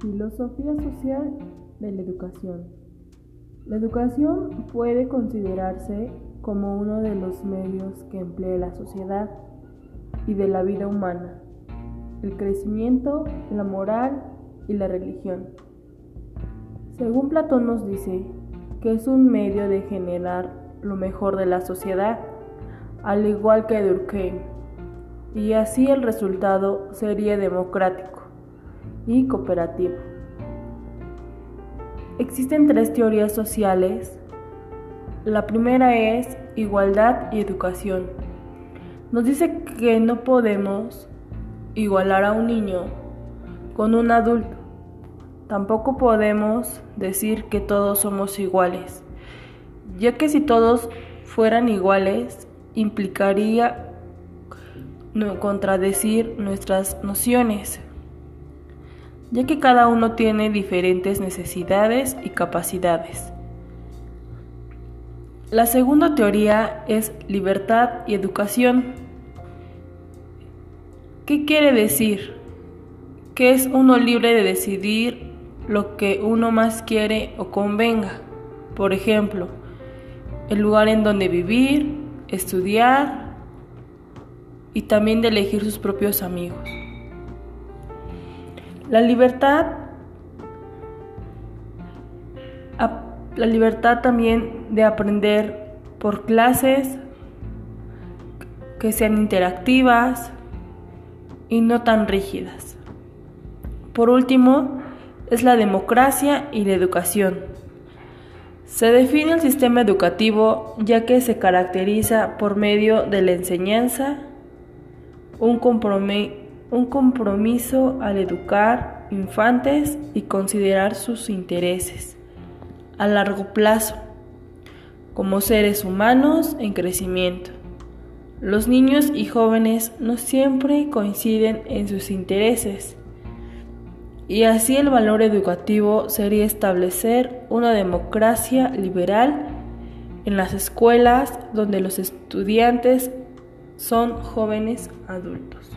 Filosofía social de la educación. La educación puede considerarse como uno de los medios que emplea la sociedad y de la vida humana, el crecimiento, la moral y la religión. Según Platón nos dice que es un medio de generar lo mejor de la sociedad, al igual que Durkheim, y así el resultado sería democrático y cooperativo. Existen tres teorías sociales. La primera es igualdad y educación. Nos dice que no podemos igualar a un niño con un adulto. Tampoco podemos decir que todos somos iguales, ya que si todos fueran iguales implicaría contradecir nuestras nociones ya que cada uno tiene diferentes necesidades y capacidades. La segunda teoría es libertad y educación. ¿Qué quiere decir? Que es uno libre de decidir lo que uno más quiere o convenga. Por ejemplo, el lugar en donde vivir, estudiar y también de elegir sus propios amigos. La libertad, la libertad también de aprender por clases que sean interactivas y no tan rígidas. Por último, es la democracia y la educación. Se define el sistema educativo ya que se caracteriza por medio de la enseñanza, un compromiso un compromiso al educar infantes y considerar sus intereses a largo plazo como seres humanos en crecimiento. Los niños y jóvenes no siempre coinciden en sus intereses y así el valor educativo sería establecer una democracia liberal en las escuelas donde los estudiantes son jóvenes adultos.